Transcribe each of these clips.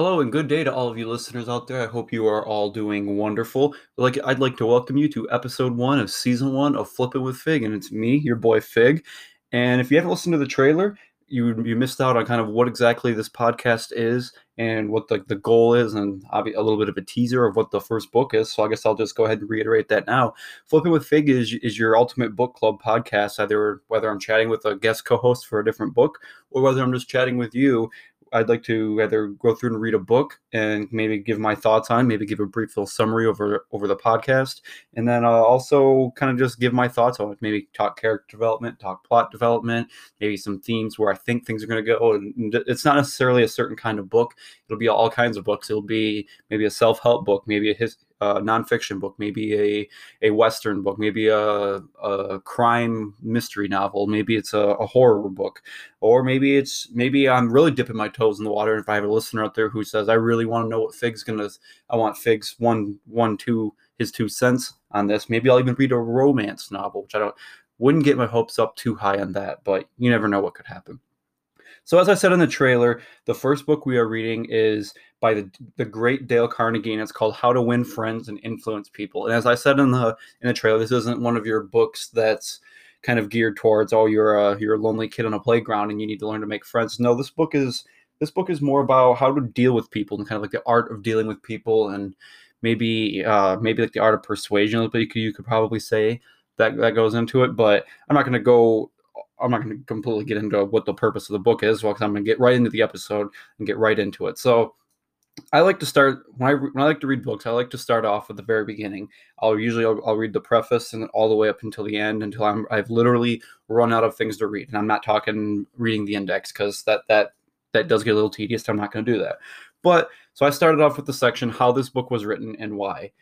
Hello and good day to all of you listeners out there. I hope you are all doing wonderful. Like I'd like to welcome you to episode one of season one of Flipping with Fig, and it's me, your boy Fig. And if you haven't listened to the trailer, you you missed out on kind of what exactly this podcast is and what the, the goal is, and a little bit of a teaser of what the first book is. So I guess I'll just go ahead and reiterate that now. Flipping with Fig is is your ultimate book club podcast. Either whether I'm chatting with a guest co-host for a different book or whether I'm just chatting with you I'd like to either go through and read a book and maybe give my thoughts on, maybe give a brief little summary over over the podcast, and then I'll also kind of just give my thoughts on. Maybe talk character development, talk plot development, maybe some themes where I think things are going to go. And it's not necessarily a certain kind of book. It'll be all kinds of books. It'll be maybe a self help book, maybe a his, a nonfiction book, maybe a a western book, maybe a, a crime mystery novel, maybe it's a, a, horror book, or maybe it's maybe I'm really dipping my toes in the water. And if I have a listener out there who says I really want to know what Fig's gonna, I want Fig's one one two his two cents on this. Maybe I'll even read a romance novel, which I don't wouldn't get my hopes up too high on that, but you never know what could happen. So, as I said in the trailer, the first book we are reading is by the, the great Dale Carnegie, and it's called How to Win Friends and Influence People. And as I said in the in the trailer, this isn't one of your books that's kind of geared towards oh you're a you're a lonely kid on a playground and you need to learn to make friends. No, this book is this book is more about how to deal with people and kind of like the art of dealing with people and maybe uh, maybe like the art of persuasion. But you could, you could probably say that that goes into it. But I'm not going to go I'm not going to completely get into what the purpose of the book is, because I'm going to get right into the episode and get right into it. So, I like to start when I when I like to read books. I like to start off at the very beginning. I'll usually I'll, I'll read the preface and all the way up until the end until I'm I've literally run out of things to read. And I'm not talking reading the index because that that that does get a little tedious. I'm not going to do that. But so I started off with the section how this book was written and why.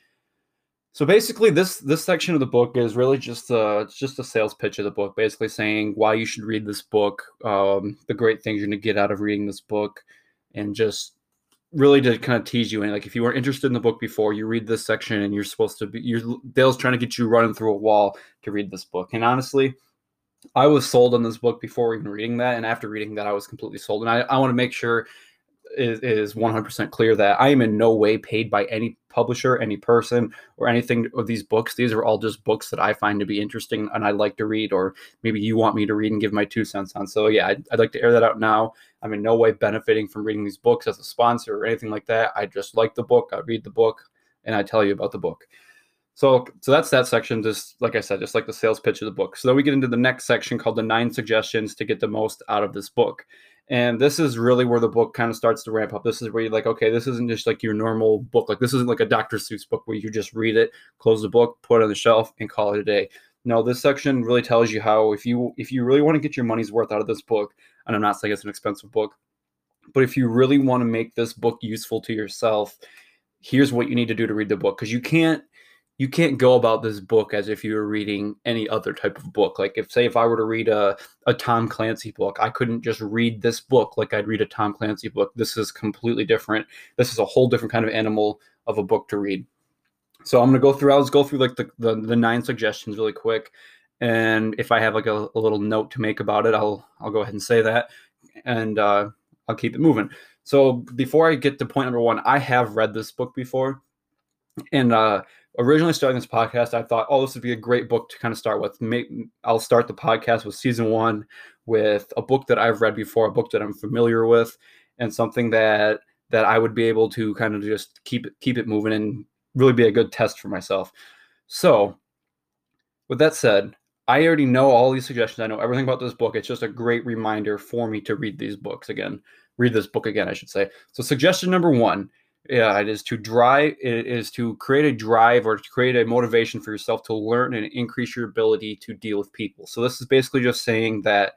So basically, this this section of the book is really just a just a sales pitch of the book, basically saying why you should read this book, um, the great things you're going to get out of reading this book, and just really to kind of tease you in. Like if you weren't interested in the book before, you read this section and you're supposed to be. You're Dale's trying to get you running through a wall to read this book. And honestly, I was sold on this book before even reading that, and after reading that, I was completely sold. And I, I want to make sure is, is 100% clear that I am in no way paid by any publisher, any person, or anything of these books. These are all just books that I find to be interesting and I like to read, or maybe you want me to read and give my two cents on. So, yeah, I'd, I'd like to air that out now. I'm in no way benefiting from reading these books as a sponsor or anything like that. I just like the book, I read the book, and I tell you about the book. So, so that's that section. Just like I said, just like the sales pitch of the book. So then we get into the next section called the nine suggestions to get the most out of this book. And this is really where the book kind of starts to ramp up. This is where you're like, okay, this isn't just like your normal book. Like this isn't like a Dr. Seuss book where you just read it, close the book, put it on the shelf, and call it a day. No, this section really tells you how if you if you really want to get your money's worth out of this book, and I'm not saying it's an expensive book, but if you really want to make this book useful to yourself, here's what you need to do to read the book because you can't you can't go about this book as if you were reading any other type of book. Like if say if I were to read a, a Tom Clancy book, I couldn't just read this book like I'd read a Tom Clancy book. This is completely different. This is a whole different kind of animal of a book to read. So I'm gonna go through, I'll just go through like the, the, the nine suggestions really quick. And if I have like a, a, little note to make about it, I'll I'll go ahead and say that. And uh, I'll keep it moving. So before I get to point number one, I have read this book before. And uh originally starting this podcast, I thought, oh, this would be a great book to kind of start with. I'll start the podcast with season one with a book that I've read before, a book that I'm familiar with, and something that that I would be able to kind of just keep keep it moving and really be a good test for myself. So, with that said, I already know all these suggestions. I know everything about this book. It's just a great reminder for me to read these books again. Read this book again, I should say. So, suggestion number one yeah, it is to drive. It is to create a drive or to create a motivation for yourself to learn and increase your ability to deal with people. So this is basically just saying that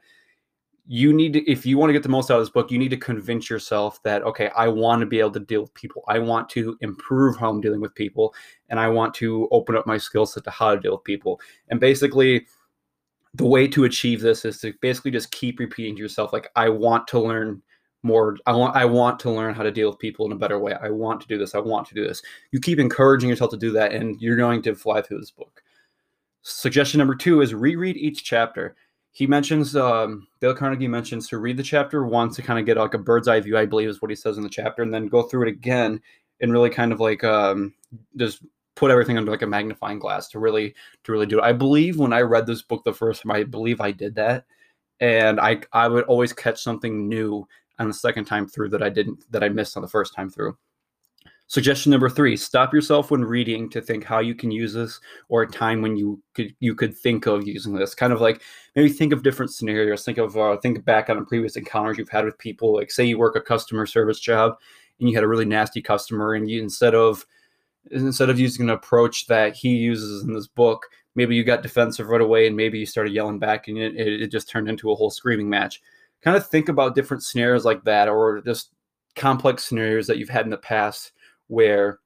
you need to, if you want to get the most out of this book, you need to convince yourself that okay, I want to be able to deal with people. I want to improve how I'm dealing with people, and I want to open up my skill set to how to deal with people. And basically, the way to achieve this is to basically just keep repeating to yourself like I want to learn more i want i want to learn how to deal with people in a better way. I want to do this. I want to do this. You keep encouraging yourself to do that and you're going to fly through this book. Suggestion number two is reread each chapter. He mentions um, Dale Carnegie mentions to read the chapter once to kind of get like a bird's eye view, I believe is what he says in the chapter, and then go through it again and really kind of like um, just put everything under like a magnifying glass to really to really do it. I believe when I read this book the first time, I believe I did that, and I I would always catch something new on the second time through that I didn't that I missed on the first time through. Suggestion number three: Stop yourself when reading to think how you can use this, or a time when you could you could think of using this. Kind of like maybe think of different scenarios. Think of uh, think back on previous encounters you've had with people. Like say you work a customer service job and you had a really nasty customer, and you instead of instead of using an approach that he uses in this book, maybe you got defensive right away, and maybe you started yelling back, and it, it just turned into a whole screaming match. Kind of think about different scenarios like that, or just complex scenarios that you've had in the past where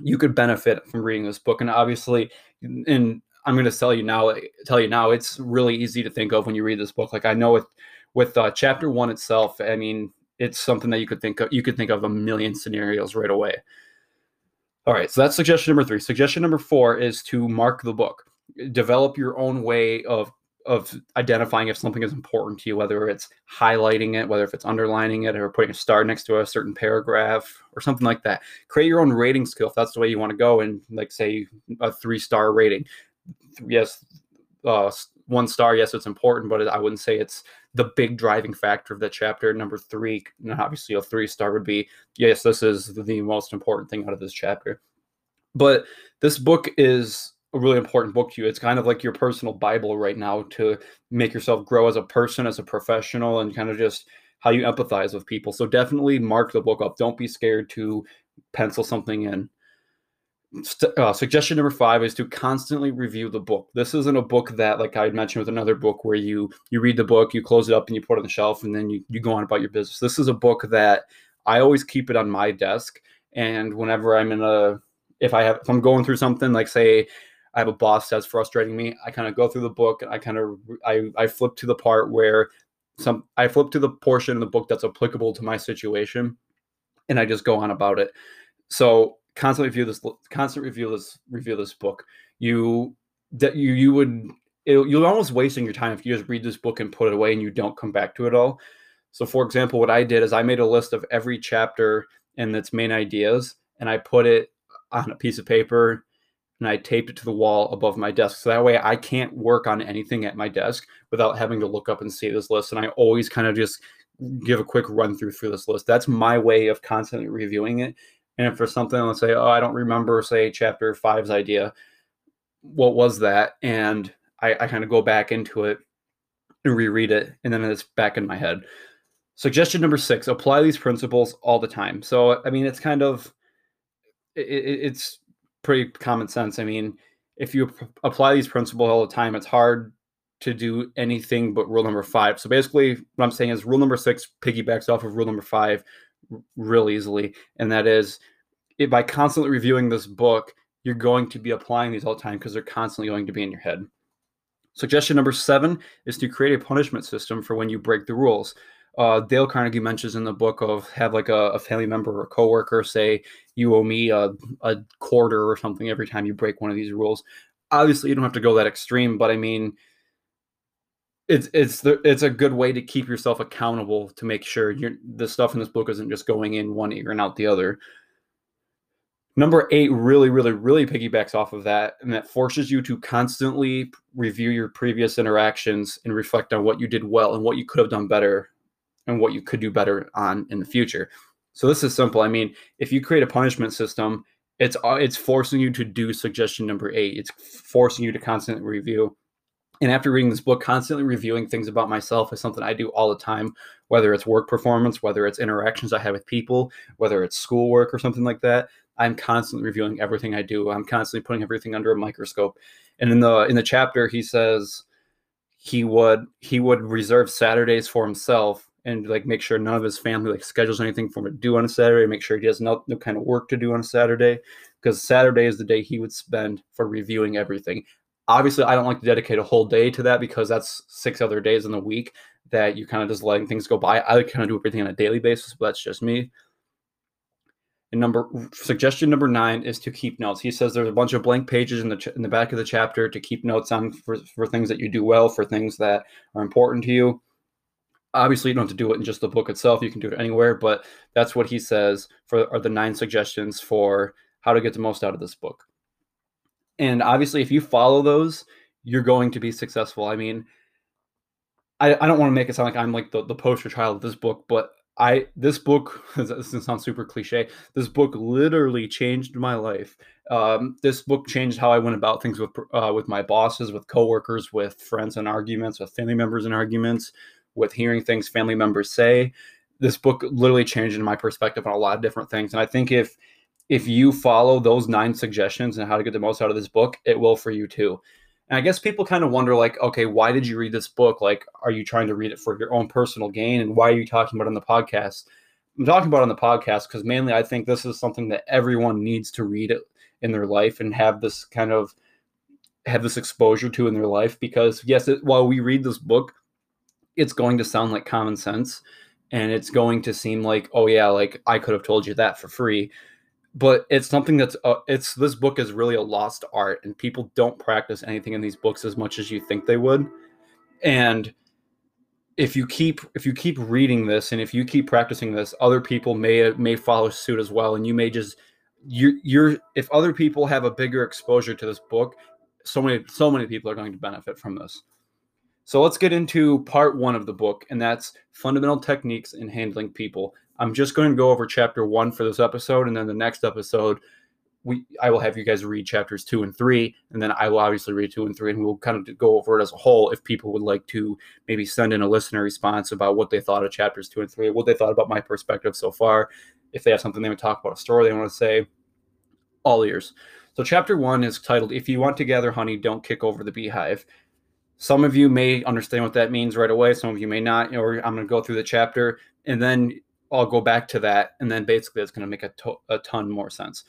you could benefit from reading this book. And obviously, and I'm going to tell you now, tell you now, it's really easy to think of when you read this book. Like I know with with uh, chapter one itself, I mean, it's something that you could think of. You could think of a million scenarios right away. All right, so that's suggestion number three. Suggestion number four is to mark the book. Develop your own way of of identifying if something is important to you, whether it's highlighting it, whether if it's underlining it, or putting a star next to a certain paragraph or something like that. Create your own rating scale if that's the way you want to go, and like say a three star rating. Yes, uh, one star. Yes, it's important, but I wouldn't say it's the big driving factor of that chapter. Number three, and obviously a three star would be yes, this is the most important thing out of this chapter. But this book is a really important book to you. It's kind of like your personal Bible right now to make yourself grow as a person, as a professional, and kind of just how you empathize with people. So definitely mark the book up. Don't be scared to pencil something in. Uh, suggestion number five is to constantly review the book. This isn't a book that, like I mentioned with another book, where you you read the book, you close it up, and you put it on the shelf, and then you you go on about your business. This is a book that I always keep it on my desk, and whenever I'm in a if I have if I'm going through something like say I have a boss that's frustrating me. I kind of go through the book and I kind of I I flip to the part where some I flip to the portion in the book that's applicable to my situation, and I just go on about it. So constantly review this constant review this review this book. You that you you would you're almost wasting your time if you just read this book and put it away and you don't come back to it all. So for example, what I did is I made a list of every chapter and its main ideas and I put it on a piece of paper and I taped it to the wall above my desk. So that way I can't work on anything at my desk without having to look up and see this list. And I always kind of just give a quick run through through this list. That's my way of constantly reviewing it. And if for something, let's say, oh, I don't remember, say, chapter five's idea, what was that? And I, I kind of go back into it and reread it, and then it's back in my head. Suggestion number six: apply these principles all the time. So, I mean, it's kind of it, it's pretty common sense. I mean, if you p- apply these principles all the time, it's hard to do anything but rule number five. So basically, what I'm saying is rule number six piggybacks off of rule number five r- real easily, and that is it, by constantly reviewing this book, you're going to be applying these all the time because they're constantly going to be in your head. Suggestion number seven is to create a punishment system for when you break the rules uh, Dale Carnegie mentions in the book of have like a, a, family member or a coworker say you owe me a, a quarter or something every time you break one of these rules. Obviously, you don't have to go that extreme, but I mean, it's it's the, it's a good way to keep yourself accountable to make sure you're, the stuff in this book isn't just going in one ear and out the other. Number eight really, really, really piggybacks off of that, and that forces you to constantly review your previous interactions and reflect on what you did well and what you could have done better and what you could do better on in the future. So this is simple. I mean, if you create a punishment system, it's uh, it's forcing you to do suggestion number 8. It's forcing you to constantly review. And after reading this book, constantly reviewing things about myself is something I do all the time, whether it's work performance, whether it's interactions I have with people, whether it's schoolwork or something like that. I'm constantly reviewing everything I do. I'm constantly putting everything under a microscope. And in the in the chapter, he says he would he would reserve Saturdays for himself and like make sure none of his family like schedules anything for him to do on a Saturday. Make sure he has no, no kind of work to do on a Saturday because Saturday is the day he would spend for reviewing everything. Obviously, I don't like to dedicate a whole day to that because that's six other days in the week that you kind of just letting things go by. I kind of do everything on a daily basis, but that's just me. And number suggestion number nine is to keep notes. He says there's a bunch of blank pages in the ch- in the back of the chapter to keep notes on for, for things that you do well, for things that are important to you. Obviously, you don't have to do it in just the book itself. You can do it anywhere, but that's what he says for are the nine suggestions for how to get the most out of this book. And obviously, if you follow those, you're going to be successful. I mean, I, I don't want to make it sound like I'm like the, the poster child of this book, but I this book this sounds super cliche. This book literally changed my life. Um, this book changed how I went about things with uh, with my bosses, with coworkers, with friends and arguments, with family members and arguments, with hearing things family members say. This book literally changed my perspective on a lot of different things, and I think if if you follow those nine suggestions and how to get the most out of this book, it will for you too. And I guess people kind of wonder, like, okay, why did you read this book? Like, are you trying to read it for your own personal gain? And why are you talking about it on the podcast? I'm talking about on the podcast because mainly I think this is something that everyone needs to read in their life and have this kind of have this exposure to in their life. Because yes, it, while we read this book, it's going to sound like common sense, and it's going to seem like, oh yeah, like I could have told you that for free. But it's something that's uh, it's this book is really a lost art and people don't practice anything in these books as much as you think they would. And if you keep if you keep reading this and if you keep practicing this other people may may follow suit as well and you may just you you're if other people have a bigger exposure to this book so many so many people are going to benefit from this so let's get into part one of the book and that's fundamental techniques in handling people I'm just going to go over chapter one for this episode, and then the next episode, we I will have you guys read chapters two and three, and then I will obviously read two and three, and we'll kind of go over it as a whole. If people would like to maybe send in a listener response about what they thought of chapters two and three, what they thought about my perspective so far, if they have something they would talk about, a story they want to say, all ears. So chapter one is titled "If You Want to Gather Honey, Don't Kick Over the Beehive." Some of you may understand what that means right away. Some of you may not. Or I'm going to go through the chapter, and then I'll go back to that, and then basically it's going to make a, to- a ton more sense.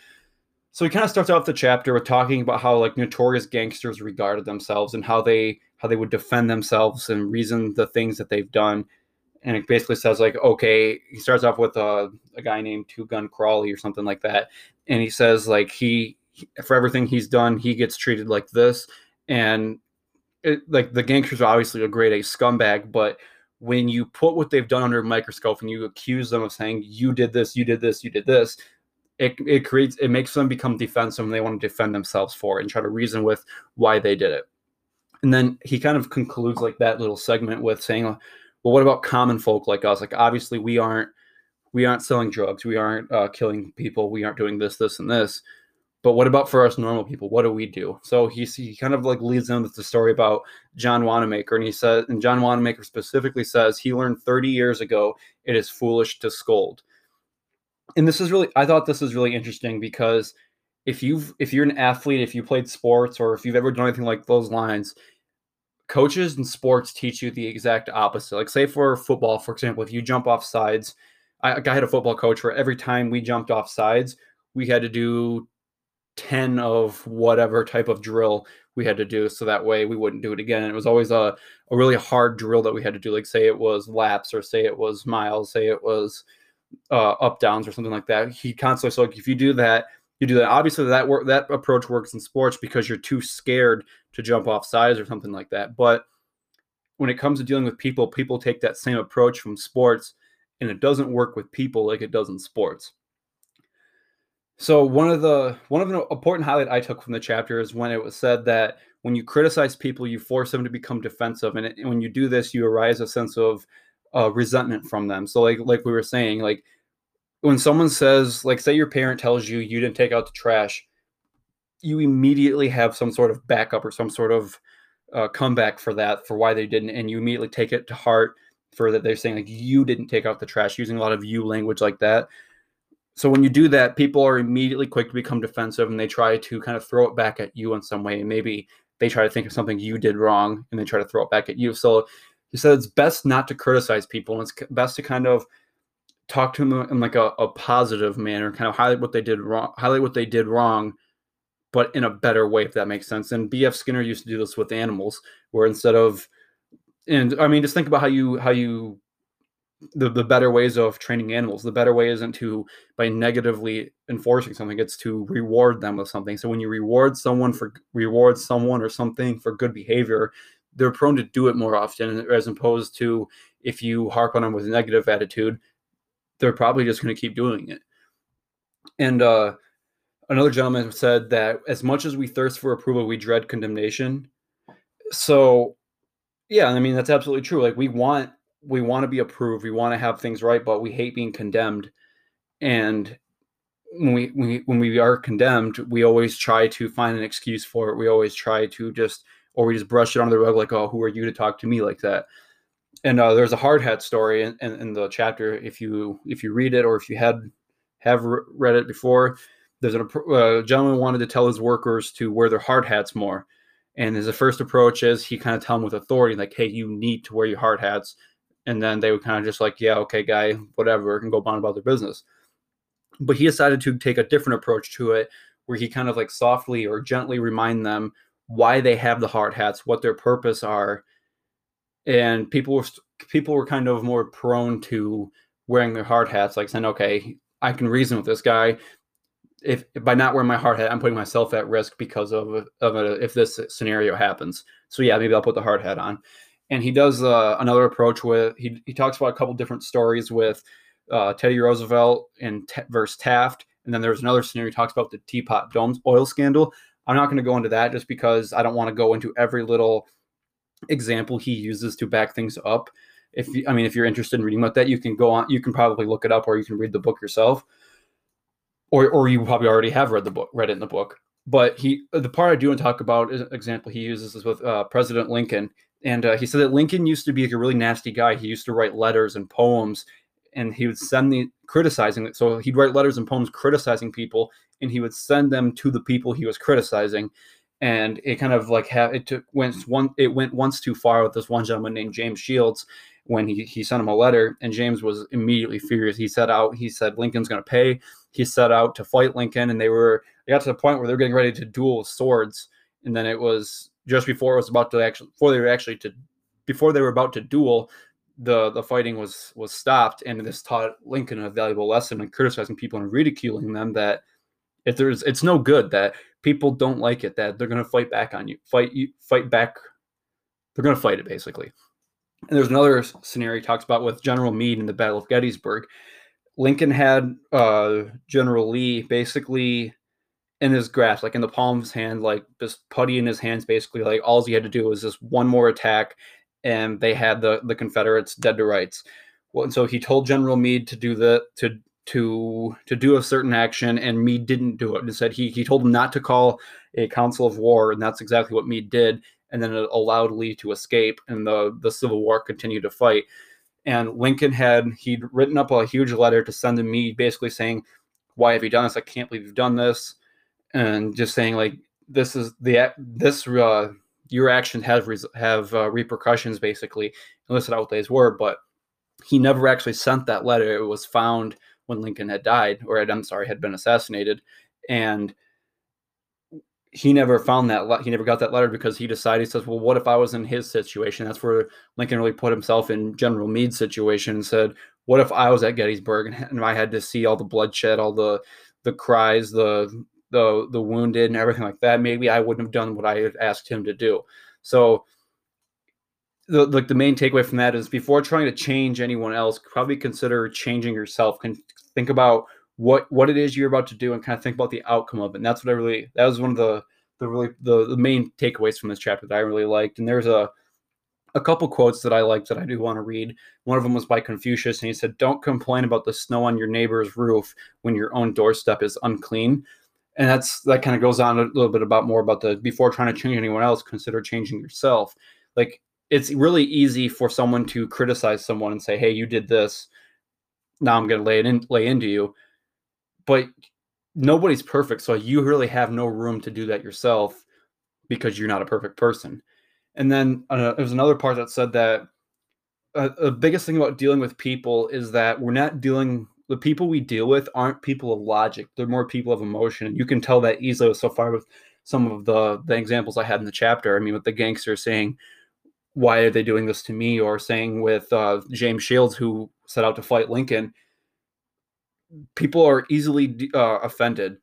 So he kind of starts off the chapter with talking about how like notorious gangsters regarded themselves and how they how they would defend themselves and reason the things that they've done. And it basically says like, okay, he starts off with a, a guy named Two Gun Crowley or something like that, and he says like he for everything he's done, he gets treated like this, and it, like the gangsters are obviously a grade A scumbag, but when you put what they've done under a microscope and you accuse them of saying you did this, you did this, you did this, it, it creates it makes them become defensive and they want to defend themselves for it and try to reason with why they did it. And then he kind of concludes like that little segment with saying, well, what about common folk like us? Like obviously we aren't we aren't selling drugs, we aren't uh, killing people, we aren't doing this, this, and this. But what about for us normal people? What do we do? So he, he kind of like leads in with the story about John Wanamaker. And he says, and John Wanamaker specifically says he learned 30 years ago it is foolish to scold. And this is really, I thought this was really interesting because if you've, if you're an athlete, if you played sports or if you've ever done anything like those lines, coaches in sports teach you the exact opposite. Like, say for football, for example, if you jump off sides, I, I had a football coach where every time we jumped off sides, we had to do 10 of whatever type of drill we had to do so that way we wouldn't do it again. And it was always a, a really hard drill that we had to do like say it was laps or say it was miles say it was uh, up downs or something like that. He constantly so like if you do that you do that. Obviously that work that approach works in sports because you're too scared to jump off sides or something like that. But when it comes to dealing with people people take that same approach from sports and it doesn't work with people like it does in sports so one of the one of the important highlight I took from the chapter is when it was said that when you criticize people, you force them to become defensive, and, it, and when you do this, you arise a sense of uh, resentment from them. So like like we were saying, like when someone says, like say your parent tells you you didn't take out the trash, you immediately have some sort of backup or some sort of uh, comeback for that for why they didn't, and you immediately take it to heart for that they're saying like you didn't take out the trash, using a lot of you language like that so when you do that, people are immediately quick to become defensive and they try to kind of throw it back at you in some way. And maybe they try to think of something you did wrong and they try to throw it back at you. So he said it's best not to criticize people and it's best to kind of talk to them in like a, a positive manner, kind of highlight what they did wrong, highlight what they did wrong, but in a better way, if that makes sense. And B.F. Skinner used to do this with animals, where instead of, and I mean, just think about how you how you the, the better ways of training animals. The better way isn't to by negatively enforcing something, it's to reward them with something. So when you reward someone for reward someone or something for good behavior, they're prone to do it more often as opposed to if you harp on them with a negative attitude, they're probably just going to keep doing it. And uh, another gentleman said that as much as we thirst for approval, we dread condemnation. So, yeah, I mean that's absolutely true. Like we want we want to be approved, we want to have things right, but we hate being condemned. And when we, we when we are condemned, we always try to find an excuse for it. We always try to just or we just brush it under the rug like, oh, who are you to talk to me like that? And uh, there's a hard hat story in, in, in, the chapter. If you if you read it or if you had have read it before, there's a uh, gentleman wanted to tell his workers to wear their hard hats more. And his first approach is he kind of tell them with authority, like, hey, you need to wear your hard hats and then they would kind of just like, yeah, okay, guy, whatever, and go on about their business. But he decided to take a different approach to it, where he kind of like softly or gently remind them why they have the hard hats, what their purpose are, and people were people were kind of more prone to wearing their hard hats, like saying, okay, I can reason with this guy. If, if by not wearing my hard hat, I'm putting myself at risk because of of a, if this scenario happens. So yeah, maybe I'll put the hard hat on and he does uh, another approach with he, he talks about a couple different stories with uh, Teddy Roosevelt and T- versus Taft, and then there's another scenario he talks about the teapot domes oil scandal. I'm not going to go into that just because I don't want to go into every little example he uses to back things up. If you, I mean, if you're interested in reading about that, you can go on. You can probably look it up, or you can read the book yourself, or or you probably already have read the book, read it in the book. But he, the part I do want to talk about, is example he uses is with uh, President Lincoln and uh, he said that Lincoln used to be like a really nasty guy. He used to write letters and poems, and he would send the criticizing it. So he'd write letters and poems criticizing people, and he would send them to the people he was criticizing. And it kind of like have it took went one it went once too far with this one gentleman named James Shields when he, he sent him a letter and James was immediately furious. He set out, he said Lincoln's gonna pay. He set out to fight Lincoln and they were they got to the point where they were getting ready to duel with swords. And then it was just before it was about to actually before they were actually to before they were about to duel the the fighting was was stopped. And this taught lincoln a valuable lesson in criticizing people and ridiculing them that if there's it's no good that people don't like it that they're going to fight back on you fight you fight back. They're going to fight it basically. And there's another scenario he talks about with general meade in the battle of gettysburg. Lincoln had uh, general lee basically in his grasp, like in the palm of his hand, like just putty in his hands. Basically, like all he had to do was just one more attack, and they had the the Confederates dead to rights. Well, and so he told General Meade to do the to to to do a certain action, and Meade didn't do it. Instead, he he told him not to call a council of war, and that's exactly what Meade did. And then it allowed Lee to escape, and the the Civil War continued to fight. And Lincoln had he'd written up a huge letter to send to Meade, basically saying, "Why have you done this? I can't believe you've done this." And just saying like this is the this uh, your actions have have uh, repercussions basically. And listed out what those were but he never actually sent that letter. It was found when lincoln had died or had, i'm sorry had been assassinated. And he never found that le- he never got that letter because he decided he says well what if i was in his situation? That's where lincoln really put himself in general meade's situation and said what if i was at gettysburg and, and i had to see all the bloodshed all the the cries the the the wounded and everything like that, maybe I wouldn't have done what I had asked him to do. So the like the main takeaway from that is before trying to change anyone else, probably consider changing yourself. Can think about what what it is you're about to do and kind of think about the outcome of it. And that's what I really that was one of the the really the, the main takeaways from this chapter that I really liked. And there's a a couple quotes that I liked that I do want to read. One of them was by Confucius, and he said, Don't complain about the snow on your neighbor's roof when your own doorstep is unclean and that's that kind of goes on a little bit about more about the before trying to change anyone else consider changing yourself. Like it's really easy for someone to criticize someone and say hey you did this. Now i'm going to lay it in lay into you. But nobody's perfect so you really have no room to do that yourself because you're not a perfect person. And then uh, there's another part that said that uh, the biggest thing about dealing with people is that we're not dealing the people we deal with aren't people of logic. They're more people of emotion. And You can tell that easily so far with some of the the examples I had in the chapter. I mean, with the gangster saying, why are they doing this to me? Or saying with uh, James Shields, who set out to fight Lincoln, people are easily uh, offended.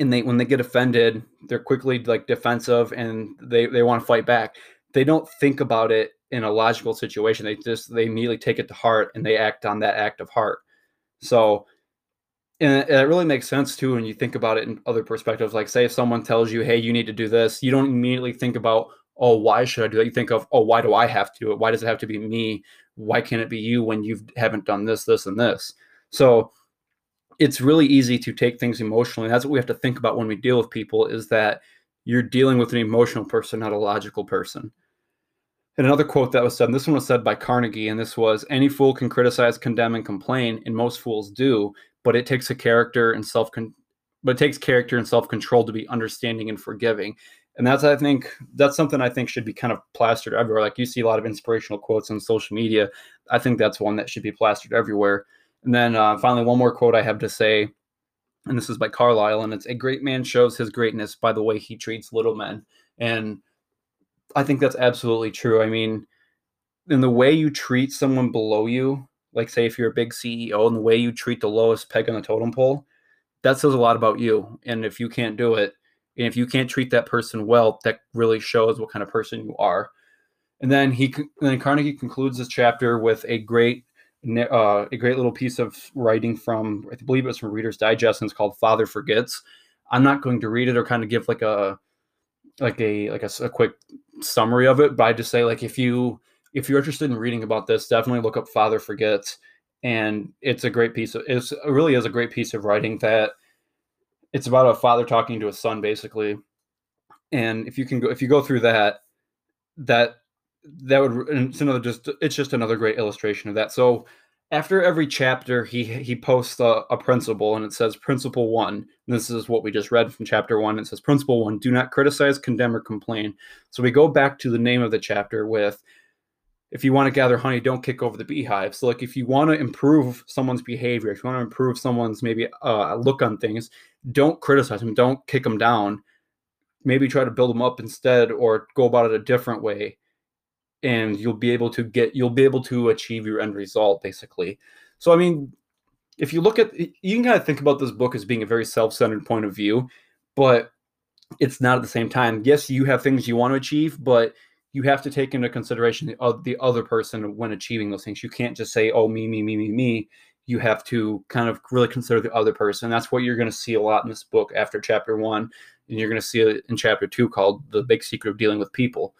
And they, when they get offended, they're quickly like defensive and they, they want to fight back. They don't think about it in a logical situation. They just, they immediately take it to heart and they act on that act of heart. So, and it really makes sense too when you think about it in other perspectives. Like, say, if someone tells you, hey, you need to do this, you don't immediately think about, oh, why should I do that? You think of, oh, why do I have to do it? Why does it have to be me? Why can't it be you when you haven't done this, this, and this? So it's really easy to take things emotionally. That's what we have to think about when we deal with people is that you're dealing with an emotional person, not a logical person. And another quote that was said, this one was said by Carnegie, and this was Any fool can criticize, condemn, and complain, and most fools do, but it takes a character and self but it takes character and self-control to be understanding and forgiving. And that's i think that's something i think should be kind of plastered everywhere. Like you see a lot of inspirational quotes on social media. I think that's one that should be plastered everywhere. And then uh, finally one more quote i have to say and this is by carlyle and it's a great man shows his greatness by the way he treats little men. And i think that's absolutely true i mean in the way you treat someone below you like say if you're a big ceo and the way you treat the lowest peg on the totem pole that says a lot about you and if you can't do it and if you can't treat that person well, that really shows what kind of person you are. And then he, then Carnegie concludes this chapter with a great, uh, a great little piece of writing from, I believe it was from Reader's Digest, and it's called "Father Forgets." I'm not going to read it or kind of give like a, like a like a, a quick summary of it, but I just say like if you if you're interested in reading about this, definitely look up Father Forgets, and it's a great piece of it's, it really is a great piece of writing that it's about a father talking to a son basically. And if you can go if you go through that that that would it's another just it's just another great illustration of that. So after every chapter he he posts a, a principle and it says principle one this is what we just read from chapter one it says principle one do not criticize condemn or complain so we go back to the name of the chapter with if you want to gather honey, don't kick over the beehive. So, like, if you want to improve someone's behavior, if you want to improve someone's maybe uh, look on things, don't criticize them, don't kick them down. Maybe try to build them up instead, or go about it a different way, and you'll be able to get you'll be able to achieve your end result, basically. So, I mean, if you look at you can kind of think about this book as being a very self-centered point of view, but it's not at the same time. Yes, you have things you want to achieve, but you have to take into consideration the, the other person when achieving those things. You can't just say, "Oh, me, me, me, me, me." You have to kind of really consider the other person. That's what you're going to see a lot in this book after chapter one, and you're going to see it in chapter two called "The Big Secret of Dealing with People."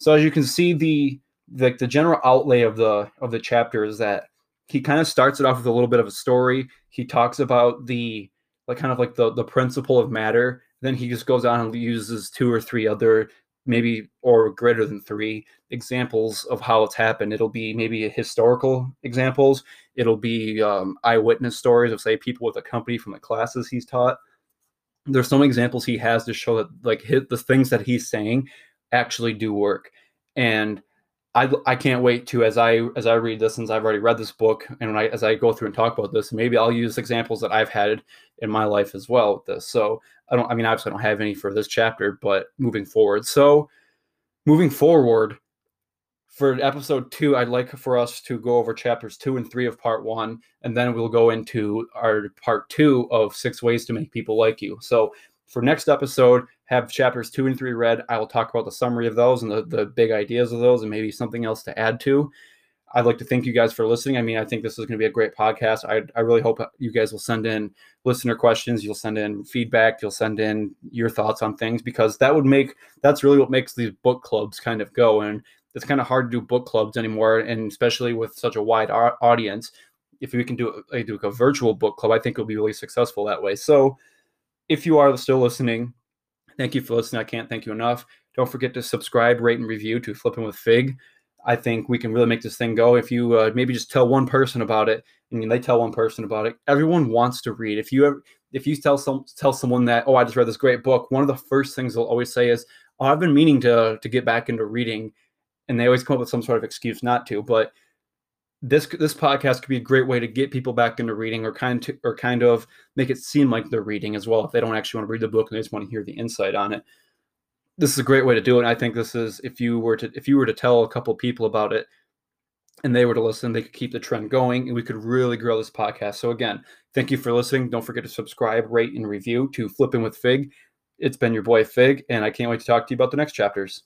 So as you can see, the like the general outlay of the of the chapter is that he kind of starts it off with a little bit of a story. He talks about the like kind of like the the principle of matter. Then he just goes on and uses two or three other maybe or greater than three examples of how it's happened. It'll be maybe historical examples. It'll be um, eyewitness stories of say people with a company from the classes he's taught. There's some examples he has to show that like hit the things that he's saying actually do work. And I, I can't wait to as I as I read this since I've already read this book and I, as I go through and talk about this maybe I'll use examples that I've had in my life as well with this. So I don't I mean obviously I don't have any for this chapter but moving forward. So moving forward for episode two I'd like for us to go over chapters two and three of part one and then we'll go into our part two of six ways to make people like you. So for next episode have chapters two and three read. I will talk about the summary of those and the, the big ideas of those and maybe something else to add to. I'd like to thank you guys for listening. I mean, I think this is going to be a great podcast. I, I really hope you guys will send in listener questions. You'll send in feedback. You'll send in your thoughts on things because that would make that's really what makes these book clubs kind of go. And it's kind of hard to do book clubs anymore, and especially with such a wide audience. If we can do a, do a virtual book club, I think it'll be really successful that way. So, if you are still listening, Thank you for listening. I can't thank you enough. Don't forget to subscribe, rate, and review to Flipping with Fig. I think we can really make this thing go. If you uh, maybe just tell one person about it, and they tell one person about it, everyone wants to read. If you ever, if you tell some tell someone that, oh, I just read this great book, one of the first things they'll always say is, oh, I've been meaning to to get back into reading, and they always come up with some sort of excuse not to. But this this podcast could be a great way to get people back into reading or kind to, or kind of make it seem like they're reading as well if they don't actually want to read the book and they just want to hear the insight on it this is a great way to do it. And I think this is if you were to if you were to tell a couple people about it and they were to listen, they could keep the trend going and we could really grow this podcast. So again, thank you for listening. Don't forget to subscribe, rate, and review to Flipping with Fig. It's been your boy Fig, and I can't wait to talk to you about the next chapters.